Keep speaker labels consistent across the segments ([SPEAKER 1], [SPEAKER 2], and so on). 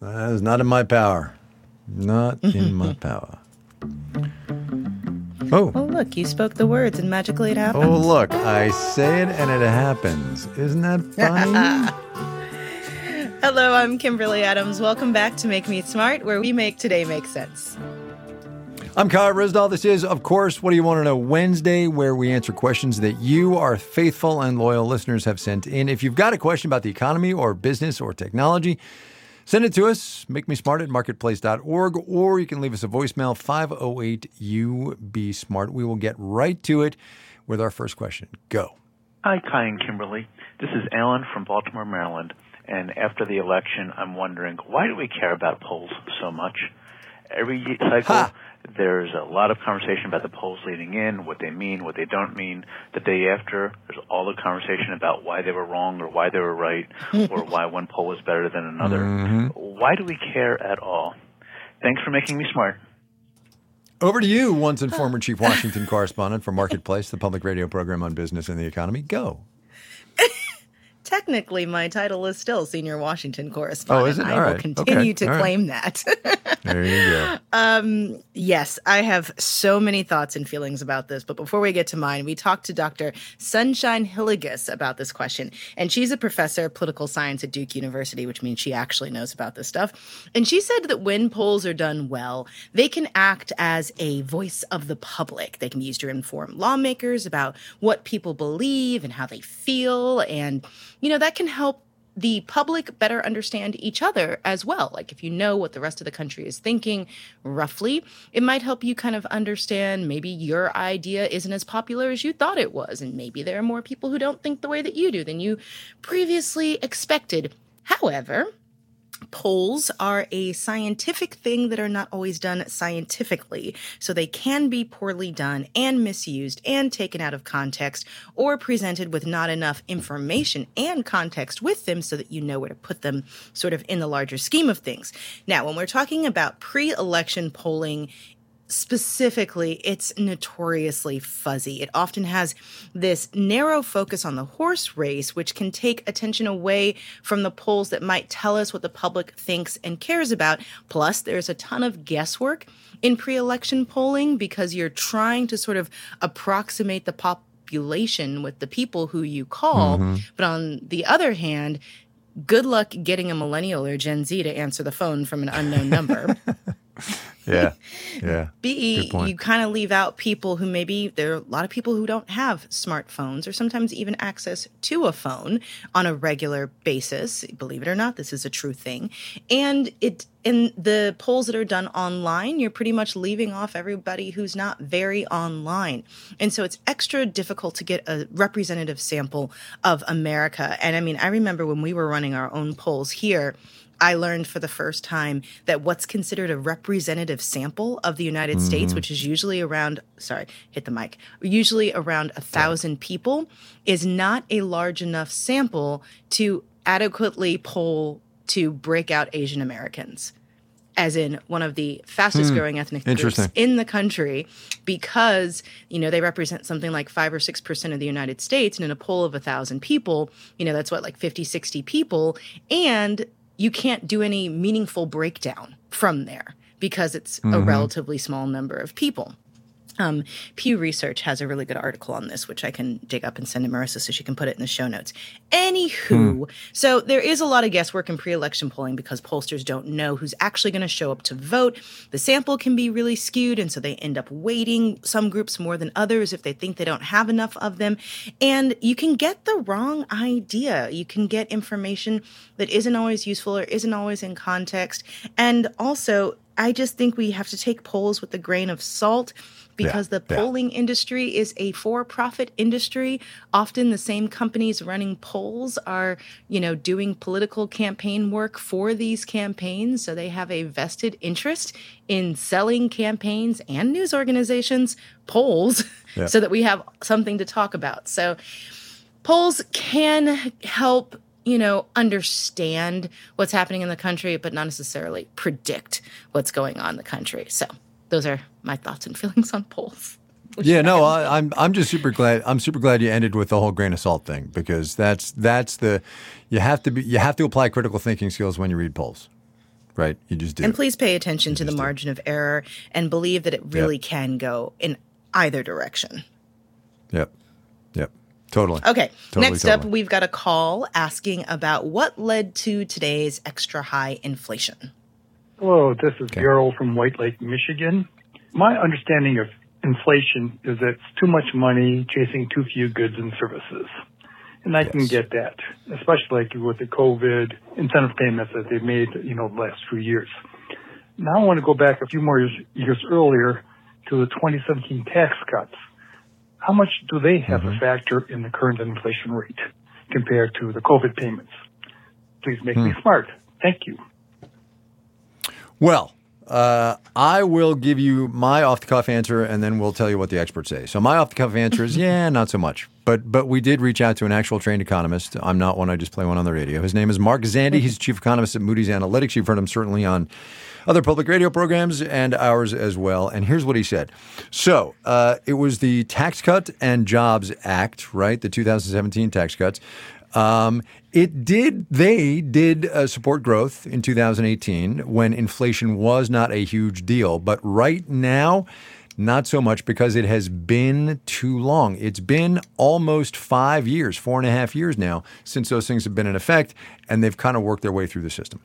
[SPEAKER 1] That is not in my power. Not in my power. Oh.
[SPEAKER 2] Oh, look, you spoke the words and magically it happened.
[SPEAKER 1] Oh, look, I say it and it happens. Isn't that funny?
[SPEAKER 2] Hello, I'm Kimberly Adams. Welcome back to Make Me Smart, where we make today make sense.
[SPEAKER 1] I'm Kai Ryssdal. This is, of course, What Do You Want to Know Wednesday, where we answer questions that you, our faithful and loyal listeners, have sent in. If you've got a question about the economy or business or technology, send it to us. Make me smart at marketplace.org, or you can leave us a voicemail 508 U Be Smart. We will get right to it with our first question. Go.
[SPEAKER 3] Hi, Kai and Kimberly. This is Alan from Baltimore, Maryland. And after the election, I'm wondering why do we care about polls so much? Every cycle,
[SPEAKER 1] Ha!
[SPEAKER 3] There's a lot of conversation about the polls leading in, what they mean, what they don't mean. The day after, there's all the conversation about why they were wrong or why they were right or why one poll was better than another. Mm-hmm. Why do we care at all? Thanks for making me smart.
[SPEAKER 1] Over to you, once and former Chief Washington correspondent for Marketplace, the public radio program on business and the economy. Go.
[SPEAKER 2] Technically, my title is still Senior Washington Correspondent.
[SPEAKER 1] Oh, is it?
[SPEAKER 2] I
[SPEAKER 1] All
[SPEAKER 2] will
[SPEAKER 1] right.
[SPEAKER 2] continue
[SPEAKER 1] Okay.
[SPEAKER 2] to
[SPEAKER 1] All right.
[SPEAKER 2] claim that.
[SPEAKER 1] There you go.
[SPEAKER 2] Um, yes, I have so many thoughts and feelings about this. But before we get to mine, we talked to Dr. Sunshine Hillygus about this question. And she's a professor of political science at Duke University, which means she actually knows about this stuff. And she said that when polls are done well, they can act as a voice of the public. They can be used to inform lawmakers about what people believe and how they feel. And, you know, that can help the public better understand each other as well. Like if you know what the rest of the country is thinking roughly, it might help you kind of understand maybe your idea isn't as popular as you thought it was. And maybe there are more people who don't think the way that you do than you previously expected. However, polls are a scientific thing that are not always done scientifically. So they can be poorly done and misused and taken out of context or presented with not enough information and context with them so that you know where to put them sort of in the larger scheme of things. Now, when we're talking about pre election polling, specifically, it's notoriously fuzzy. It often has this narrow focus on the horse race, which can take attention away from the polls that might tell us what the public thinks and cares about. Plus, there's a ton of guesswork in pre election polling because you're trying to sort of approximate the population with the people who you call. Mm-hmm. But on the other hand, good luck getting a millennial or Gen Z to answer the phone from an unknown number.
[SPEAKER 1] Yeah. Yeah.
[SPEAKER 2] B, you kind of leave out people who maybe there are a lot of people who don't have smartphones or sometimes even access to a phone on a regular basis. Believe it or not, this is a true thing. And it in the polls that are done online, you're pretty much leaving off everybody who's not very online. And so it's extra difficult to get a representative sample of America. And I mean, I remember when we were running our own polls here, I learned for the first time that what's considered a representative sample of the United States, mm-hmm. which is usually around, sorry, hit the mic, usually around a thousand people, is not a large enough sample to adequately poll to break out Asian Americans. As in one of the fastest hmm. growing ethnic groups in the country because, you know, they represent something like five or 6% of the United States. And in a poll of a thousand people, you know, that's what, like 50, 60 people. And you can't do any meaningful breakdown from there because it's a mm-hmm. relatively small number of people. Um, Pew Research has a really good article on this, which I can dig up and send to Marissa so she can put it in the show notes. Anywho, so there is a lot of guesswork in pre election polling because pollsters don't know who's actually going to show up to vote. The sample can be really skewed, and so they end up weighting some groups more than others if they think they don't have enough of them. And you can get the wrong idea. You can get information that isn't always useful or isn't always in context. And also, I just think we have to take polls with a grain of salt because the
[SPEAKER 1] yeah.
[SPEAKER 2] polling industry is a for-profit industry. Often the same companies running polls are, you know, doing political campaign work for these campaigns, so they have a vested interest in selling campaigns and news organizations polls
[SPEAKER 1] Yeah.
[SPEAKER 2] so that we have something to talk about. So polls can help you know understand what's happening in the country but not necessarily predict what's going on in the country so those are my thoughts and feelings on polls
[SPEAKER 1] Yeah, no, I, I'm I'm just super glad. I'm super glad you ended with the whole grain of salt thing because that's that's the you have to be you have to apply critical thinking skills when you read polls, right? You just do.
[SPEAKER 2] And please pay attention to the margin of error and believe that it really yep. can go in either direction.
[SPEAKER 1] Yep. Yep. Totally.
[SPEAKER 2] Okay.
[SPEAKER 1] Totally,
[SPEAKER 2] Next
[SPEAKER 1] totally.
[SPEAKER 2] up, we've got a call asking about what led to today's extra high inflation.
[SPEAKER 4] Hello, this is okay. Daryl from White Lake, Michigan. My understanding of inflation is that it's too much money chasing too few goods and services. And I yes. can get that, especially like with the COVID incentive payments that they've made, you know, the last few years. Now I want to go back a few more years, years earlier to the 2017 tax cuts. How much do they have mm-hmm. a factor in the current inflation rate compared to the COVID payments? Please make hmm. me smart. Thank you.
[SPEAKER 1] Well, uh, I will give you my off the cuff answer, and then we'll tell you what the experts say. So my off the cuff answer is yeah, not so much. But but we did reach out to an actual trained economist. I'm not one. I just play one on the radio. His name is Mark Zandi. He's chief economist at Moody's Analytics. You've heard him certainly on other public radio programs and ours as well. And here's what he said. So uh, it was the Tax Cut and Jobs Act, right? The 2017 tax cuts. Um, it did, they did uh, support growth in 2018 when inflation was not a huge deal. But right now, not so much because it has been too long. It's been almost five years, four and a half years now since those things have been in effect, and they've kind of worked their way through the system.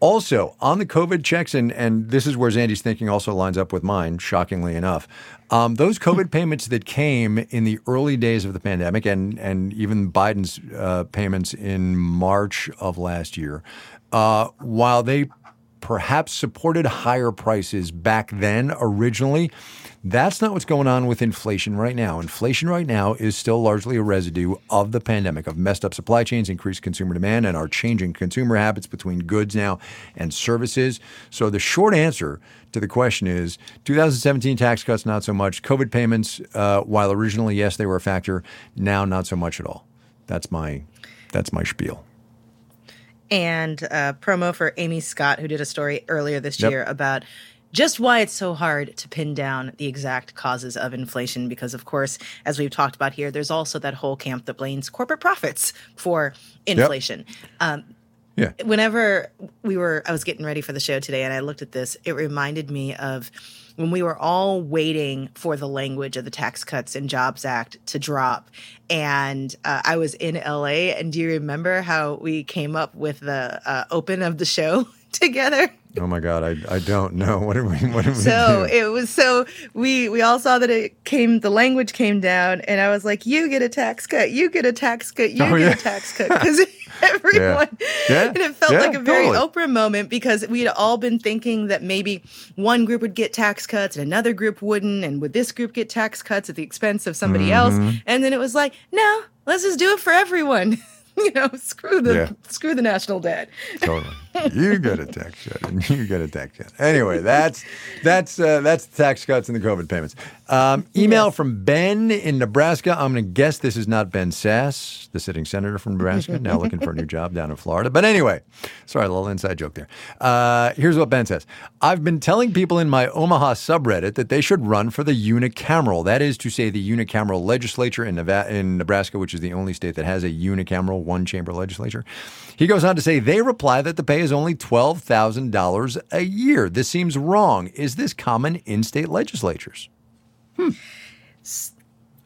[SPEAKER 1] Also, on the COVID checks, and, and this is where Zandi's thinking also lines up with mine, shockingly enough. Um, those COVID payments that came in the early days of the pandemic and, and even Biden's uh, payments in March of last year, uh, while they perhaps supported higher prices back then originally, that's not what's going on with inflation right now. Inflation right now is still largely a residue of the pandemic, of messed up supply chains, increased consumer demand, and our changing consumer habits between goods now and services. So the short answer to the question is 2017 tax cuts, not so much. COVID payments, uh, while originally, yes, they were a factor, now not so much at all. That's my, that's my spiel
[SPEAKER 2] and uh, promo for Amy Scott, who did a story earlier this yep. year about just why it's so hard to pin down the exact causes of inflation. Because, of course, as we've talked about here, there's also that whole camp that blames corporate profits for inflation. Yep. Um,
[SPEAKER 1] yeah.
[SPEAKER 2] Whenever we were, I was getting ready for the show today and I looked at this, it reminded me of when we were all waiting for the language of the Tax Cuts and Jobs Act to drop. And uh, I was in LA. And do you remember how we came up with the uh, open of the show together?
[SPEAKER 1] Oh my God, I, I don't know. What did we what did we
[SPEAKER 2] So it was so we we all saw that it came the language came down and I was like, You get a tax cut, you get a tax cut, you oh, get yeah. a tax cut. Because everyone yeah. Yeah. and it felt like a very totally. Oprah moment because we had all been thinking that maybe one group would get tax cuts and another group wouldn't, and would this group get tax cuts at the expense of somebody mm-hmm. else? And then it was like, no, let's just do it for everyone. you know, screw the screw the national debt.
[SPEAKER 1] totally. You get a tax cut, and you get a tax cut. Anyway, that's that's uh, that's the tax cuts and the COVID payments. Um, email yes. from Ben in Nebraska. I'm going to guess this is not Ben Sasse, the sitting senator from Nebraska, now looking for a new job down in Florida. But anyway, sorry, a little inside joke there. Uh, here's what Ben says: I've been telling people in my Omaha subreddit that they should run for the unicameral. That is to say, the unicameral legislature in Nevada, in Nebraska, which is the only state that has a unicameral one chamber legislature. He goes on to say they reply that the pay is only $12,000 a year. This seems wrong. Is this common in state legislatures?
[SPEAKER 2] Hmm.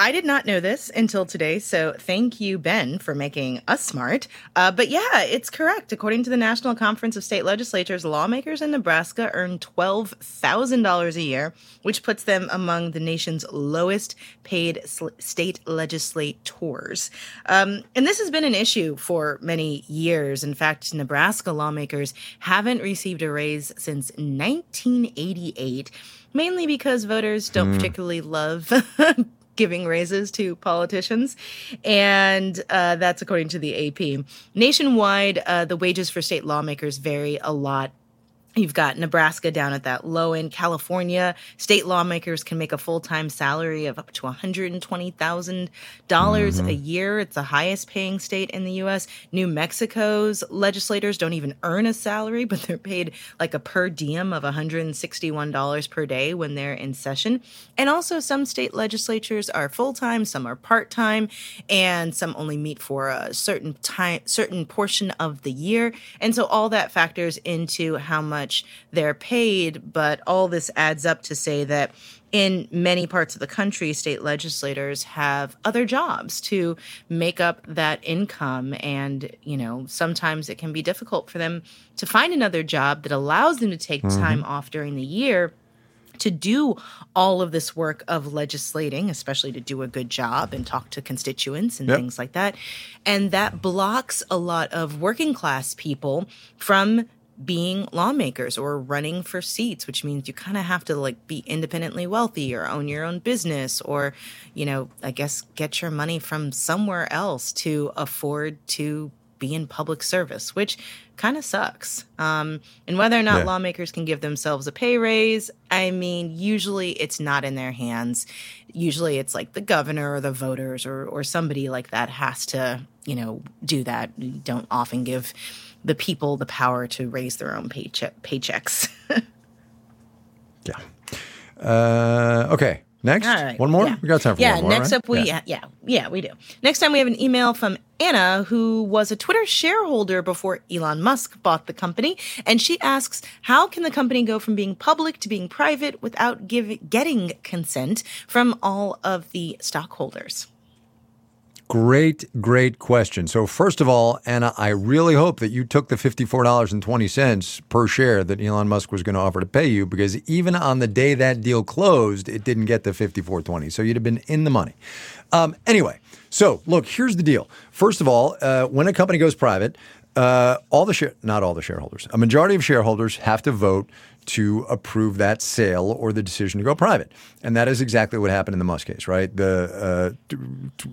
[SPEAKER 2] I did not know this until today, so thank you, Ben, for making us smart. Uh, but yeah, it's correct. According to the National Conference of State Legislatures, lawmakers in Nebraska earn $12,000 a year, which puts them among the nation's lowest paid sl- state legislators. Um, and this has been an issue for many years. In fact, Nebraska lawmakers haven't received a raise since 1988 mainly because voters don't mm. particularly love giving raises to politicians. And uh, that's according to the AP. Nationwide, uh, the wages for state lawmakers vary a lot You've got Nebraska down at that low end. California state lawmakers can make a full time salary of up to $120,000 mm-hmm. a year. It's the highest paying state in the U.S. New Mexico's legislators don't even earn a salary, but they're paid like a per diem of $161 per day when they're in session. And also, some state legislatures are full time, some are part time, and some only meet for a certain time, certain portion of the year. And so all that factors into how much much they're paid, but all this adds up to say that in many parts of the country, state legislators have other jobs to make up that income. And, you know, sometimes it can be difficult for them to find another job that allows them to take mm-hmm. time off during the year to do all of this work of legislating, especially to do a good job and talk to constituents and yep. things like that. And that blocks a lot of working class people from being lawmakers or running for seats, which means you kind of have to like be independently wealthy or own your own business or, you know, I guess get your money from somewhere else to afford to be in public service, which kind of sucks. Um, and whether or not yeah. lawmakers can give themselves a pay raise, I mean, usually it's not in their hands. Usually it's like the governor or the voters or, or somebody like that has to, you know, do that. You don't often give the people the power to raise their own paycheck paychecks.
[SPEAKER 1] yeah. Uh, okay. Next, one more.
[SPEAKER 2] Yeah.
[SPEAKER 1] We got time for
[SPEAKER 2] yeah,
[SPEAKER 1] one more.
[SPEAKER 2] Yeah, next
[SPEAKER 1] right?
[SPEAKER 2] up, we yeah. yeah yeah we do. Next time we have an email from Anna, who was a Twitter shareholder before Elon Musk bought the company, and she asks, "How can the company go from being public to being private without give, getting consent from all of the stockholders?"
[SPEAKER 1] Great, great question. So, first of all, Anna, I really hope that you took the $54.20 per share that Elon Musk was going to offer to pay you because even on the day that deal closed, it didn't get the 54.20. So, you'd have been in the money. Um, anyway, so look, here's the deal. First of all, uh, when a company goes private, uh, all the share, not all the shareholders, a majority of shareholders have to vote to approve that sale or the decision to go private. And that is exactly what happened in the Musk case, right? The uh, t- t-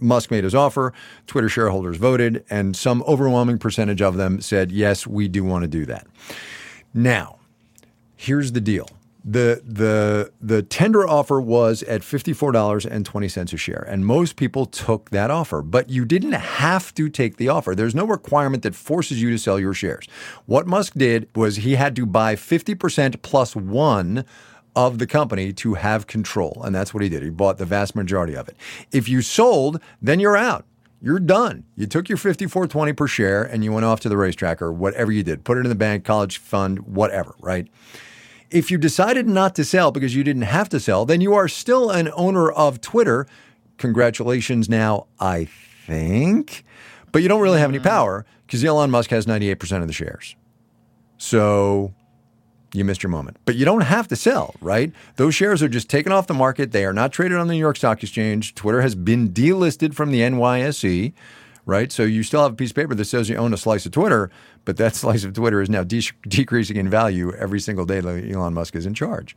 [SPEAKER 1] Musk made his offer, Twitter shareholders voted, and some overwhelming percentage of them said, yes, we do want to do that. Now, here's the deal the the the tender offer was at $54.20 a share and most people took that offer but you didn't have to take the offer there's no requirement that forces you to sell your shares what musk did was he had to buy 50% plus 1 of the company to have control and that's what he did he bought the vast majority of it if you sold then you're out you're done. You took your 54.20 per share and you went off to the racetrack or whatever you did. Put it in the bank, college fund, whatever, right? If you decided not to sell because you didn't have to sell, then you are still an owner of Twitter. Congratulations now, I think. But you don't really have any mm-hmm. power because Elon Musk has 98% of the shares. So you missed your moment. But you don't have to sell, right? Those shares are just taken off the market. They are not traded on the New York Stock Exchange. Twitter has been delisted from the NYSE right? So you still have a piece of paper that says you own a slice of Twitter, but that slice of Twitter is now de- decreasing in value every single day that Elon Musk is in charge.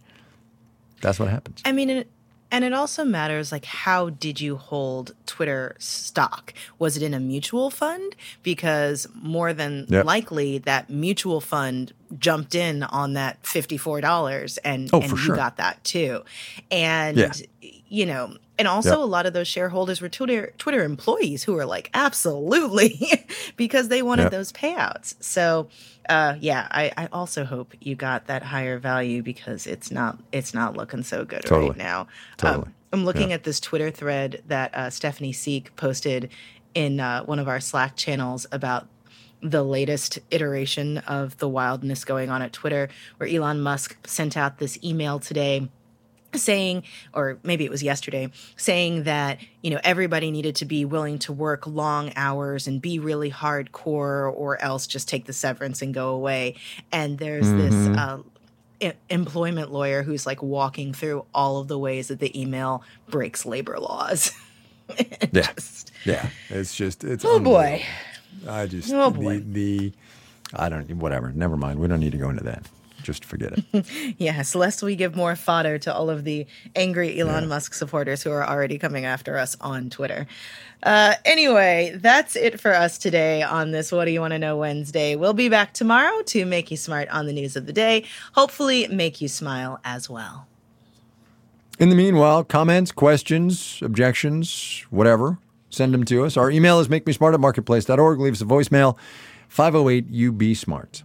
[SPEAKER 1] That's what happens.
[SPEAKER 2] I mean, it, and it also matters like how did you hold Twitter stock? Was it in a mutual fund? Because more than yep. likely that mutual fund jumped in on that $54 and,
[SPEAKER 1] oh,
[SPEAKER 2] and you
[SPEAKER 1] sure.
[SPEAKER 2] got that too. And yeah. you know, and also, a lot of those shareholders were Twitter Twitter employees who were like, absolutely, because they wanted those payouts. So, uh, yeah, I, I, also hope you got that higher value because it's not it's not looking so good
[SPEAKER 1] totally.
[SPEAKER 2] right now.
[SPEAKER 1] Totally. Um,
[SPEAKER 2] I'm looking at this Twitter thread that uh, Stephanie Seek posted in uh, one of our Slack channels about the latest iteration of the wildness going on at Twitter, where Elon Musk sent out this email today saying or maybe it was yesterday saying that you know everybody needed to be willing to work long hours and be really hardcore or else just take the severance and go away. And there's mm-hmm. this uh, I- employment lawyer who's like walking through all of the ways that the email breaks labor laws.
[SPEAKER 1] Yeah. just, yeah. It's just it's
[SPEAKER 2] oh boy.
[SPEAKER 1] i just
[SPEAKER 2] oh boy.
[SPEAKER 1] the, the i don't whatever. Never mind. We don't need to go into that just forget it.
[SPEAKER 2] yes, lest we give more fodder to all of the angry Elon yeah. Musk supporters who are already coming after us on Twitter. Uh, anyway, that's it for us today on this What Do You Want to Know Wednesday. We'll be back tomorrow to make you smart on the news of the day, hopefully, make you smile as well.
[SPEAKER 1] In the meanwhile, comments, questions, objections, whatever, send them to us. Our email is makemesmart at marketplace.org. Leave us a voicemail 508 UB Smart.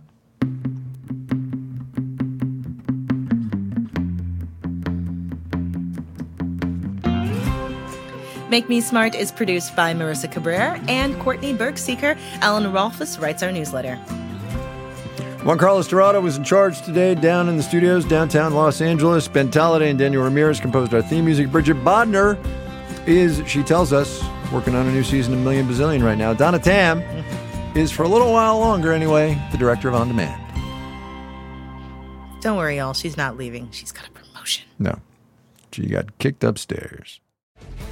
[SPEAKER 2] Make Me Smart is produced by Marissa Cabrera and Courtney Bergsieker. Alan Rolfes writes our newsletter.
[SPEAKER 1] Juan Carlos Torrado was in charge today down in the studios downtown Los Angeles. Ben Tolliday and Daniel Ramirez composed our theme music. Bridget Bodnar is, she tells us, working on a new season of Million Bazillion right now. Donna Tam is, for a little while longer anyway, the director of On Demand.
[SPEAKER 2] Don't worry, y'all. She's not leaving. She's got a promotion.
[SPEAKER 1] No. She got kicked upstairs.